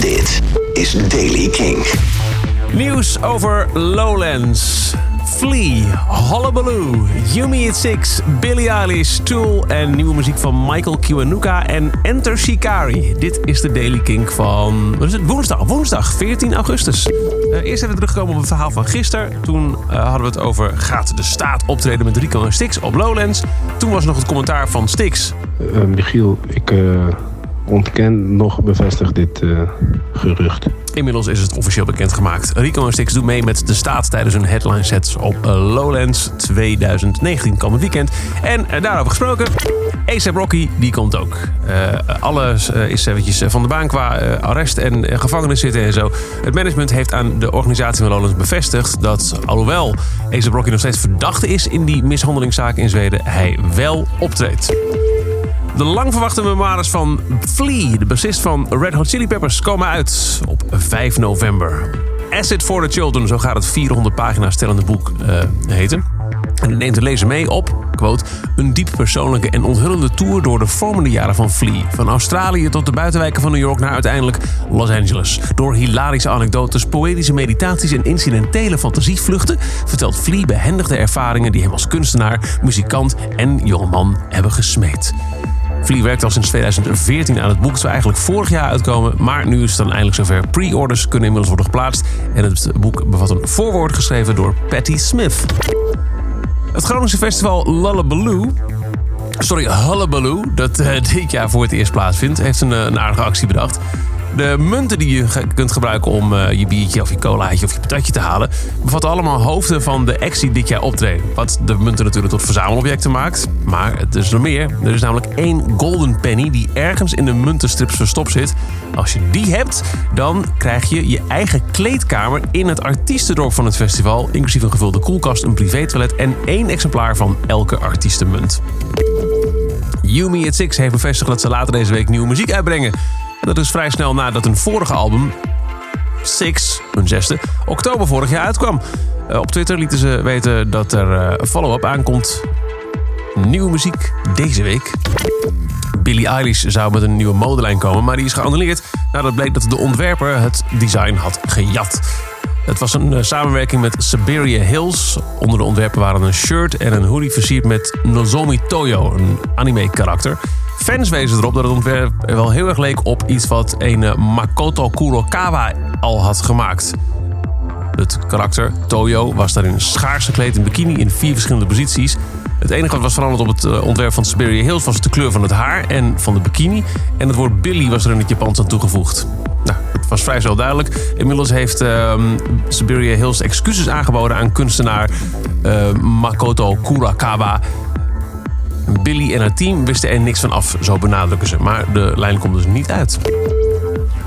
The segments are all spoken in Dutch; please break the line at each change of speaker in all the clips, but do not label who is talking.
Dit is Daily King.
Nieuws over Lowlands. Flea, Hullabaloo, Yumi It Six, Billie Eilish, Tool en nieuwe muziek van Michael Kiwanuka en Enter Shikari. Dit is de Daily Kink van wat is het? woensdag, woensdag 14 augustus. Uh, eerst even teruggekomen op het verhaal van gisteren. Toen uh, hadden we het over gaat de staat optreden met Rico en Stix op Lowlands. Toen was nog het commentaar van Stix.
Uh, Michiel, ik ontken nog bevestigd dit gerucht.
Inmiddels is het officieel bekendgemaakt. Rico en Stix doen mee met de staat tijdens hun headline sets op Lowlands 2019 komend weekend. En daarover gesproken, ASAP Rocky die komt ook. Alles is eventjes van de baan qua arrest en gevangenis zitten en zo. Het management heeft aan de organisatie van Lowlands bevestigd dat alhoewel ASAP Rocky nog steeds verdachte is in die mishandelingszaak in Zweden, hij wel optreedt. De lang verwachte memoires van Flea, de bassist van Red Hot Chili Peppers, komen uit op 5 november. Acid for the Children, zo gaat het 400 pagina's stellende boek uh, heten. En neemt de lezer mee op, een diep persoonlijke en onthullende tour door de vormende jaren van Flea. Van Australië tot de buitenwijken van New York naar uiteindelijk Los Angeles. Door hilarische anekdotes, poëtische meditaties en incidentele fantasievluchten vertelt Flea behendig de ervaringen die hem als kunstenaar, muzikant en jongeman hebben gesmeed. Flea werkt al sinds 2014 aan het boek. Het zou eigenlijk vorig jaar uitkomen, maar nu is het dan eindelijk zover. Pre-orders kunnen inmiddels worden geplaatst. En het boek bevat een voorwoord geschreven door Patti Smith. Het Groningse festival Lullabaloo sorry, Hullabaloo, dat uh, dit jaar voor het eerst plaatsvindt, heeft een, een aardige actie bedacht. De munten die je kunt gebruiken om uh, je biertje of je colaatje of je patatje te halen, bevatten allemaal hoofden van de actie dit jaar optreden. Wat de munten natuurlijk tot verzamelobjecten maakt. Maar het is nog meer. Er is namelijk één golden penny die ergens in de muntenstrips verstopt zit. Als je die hebt, dan krijg je je eigen kleedkamer in het artiestendorp van het festival. Inclusief een gevulde koelkast, een privétoilet en één exemplaar van elke artiestenmunt. Yumi It Six heeft bevestigd dat ze later deze week nieuwe muziek uitbrengen. Dat is vrij snel nadat hun vorige album, Six, hun zesde, oktober vorig jaar uitkwam. Uh, op Twitter lieten ze weten dat er een follow-up aankomt. Nieuwe muziek deze week. Billie Eilish zou met een nieuwe modelijn komen, maar die is geannuleerd nadat bleek dat de ontwerper het design had gejat. Het was een uh, samenwerking met Siberia Hills. Onder de ontwerpen waren een shirt en een hoodie versierd met Nozomi Toyo, een anime-karakter. Fans wezen erop dat het ontwerp wel heel erg leek op iets wat een Makoto Kurokawa al had gemaakt. Het karakter, Toyo, was daarin schaars gekleed in bikini in vier verschillende posities. Het enige wat was veranderd op het ontwerp van Siberia Hills was de kleur van het haar en van de bikini. En het woord Billy was er in het Japans aan toegevoegd. Nou, het was vrij snel duidelijk. Inmiddels heeft uh, Siberia Hills excuses aangeboden aan kunstenaar uh, Makoto Kurakawa. Billy en haar team wisten er niks van af, zo benadrukken ze. Maar de lijn komt dus niet uit.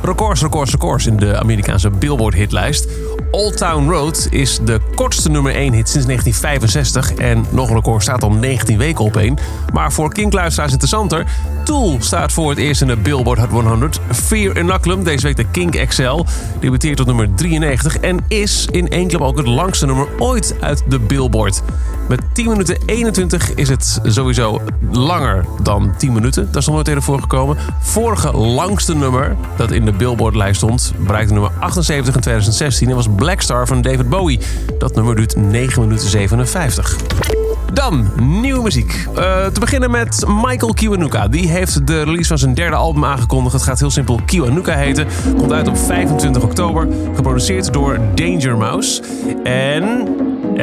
Records, records, records in de Amerikaanse Billboard-hitlijst. Old Town Road is de kortste nummer 1 hit sinds 1965. En nog een record staat al 19 weken op één. Maar voor Kink-luisteraars interessanter. Tool staat voor het eerst in de Billboard Hot 100. Fear Inoculum, deze week de Kink XL, debuteert op nummer 93. En is in één klap ook het langste nummer ooit uit de Billboard. Met 10 minuten 21 is het sowieso langer dan 10 minuten. Dat is nog nooit eerder voorgekomen. Vorige langste nummer dat in de Billboard-lijst stond, bereikte nummer 78 in 2016 en was Blackstar van David Bowie. Dat nummer duurt 9 minuten 57. Dan, nieuwe muziek. Uh, te beginnen met Michael Kiwanuka. Die heeft de release van zijn derde album aangekondigd. Het gaat heel simpel Kiwanuka heten. Komt uit op 25 oktober. Geproduceerd door Danger Mouse. En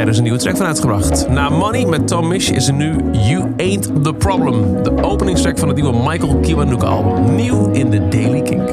er is een nieuwe track van uitgebracht. Na Money met Tom Misch is er nu You Ain't The Problem. De openingstrack van het nieuwe Michael Kiwanuka album. Nieuw in de Daily Kink.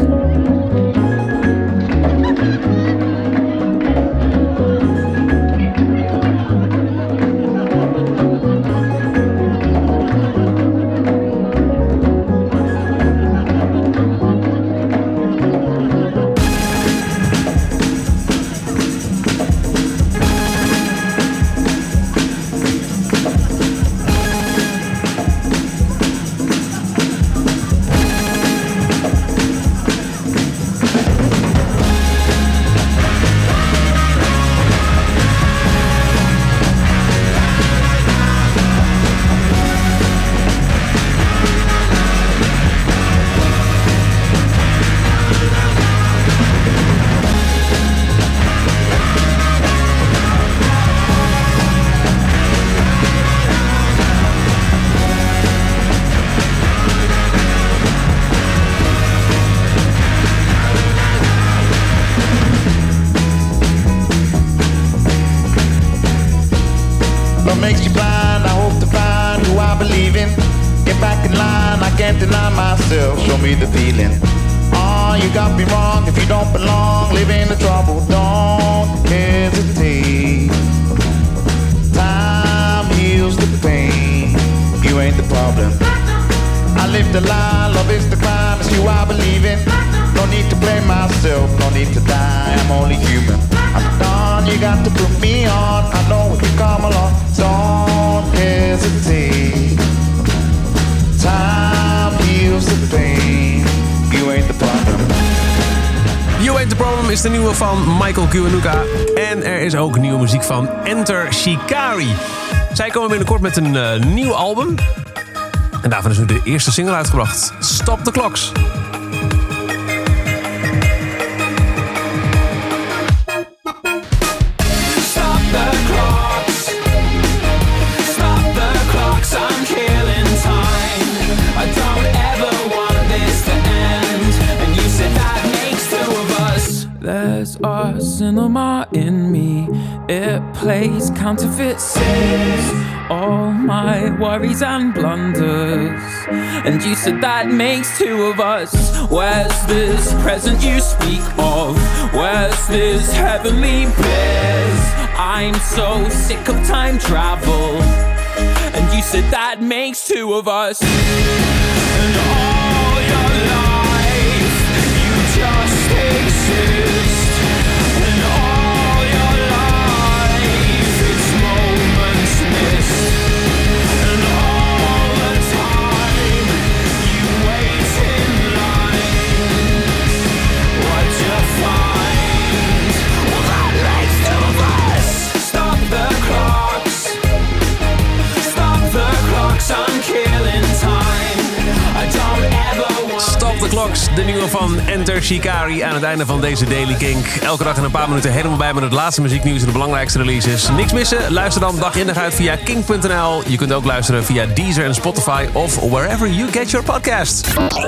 Myself, show me the feeling. Ah, you got me wrong if you don't belong, live in the trouble, don't hesitate. Time heals the pain, you ain't the problem. I live the lie, love is the crime, it's you I believe in. No need to blame myself, no need to die, I'm only human. I'm done, you got to put me on, I know if you come along, don't hesitate.
Is de nieuwe van Michael Kiwanuka. En er is ook nieuwe muziek van Enter Shikari. Zij komen binnenkort met een eh, nieuw album. En daarvan is nu de eerste single uitgebracht. Stop the Clocks.
Cinema in me. It plays counterfeit scenes. All my worries and blunders. And you said that makes two of us. Where's this present you speak of? Where's this heavenly bliss? I'm so sick of time travel. And you said that makes two of us. And all your life, you just exist.
De nieuwe van Enter Shikari aan het einde van deze Daily Kink. Elke dag in een paar minuten helemaal bij met het laatste muzieknieuws en de belangrijkste releases. Niks missen? Luister dan dag in dag uit via kink.nl. Je kunt ook luisteren via Deezer en Spotify of wherever you get your podcasts.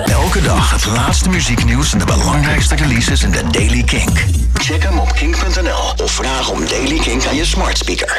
Elke dag het laatste muzieknieuws en de belangrijkste releases in de Daily Kink. Check hem op kink.nl of vraag om Daily Kink aan je smart speaker.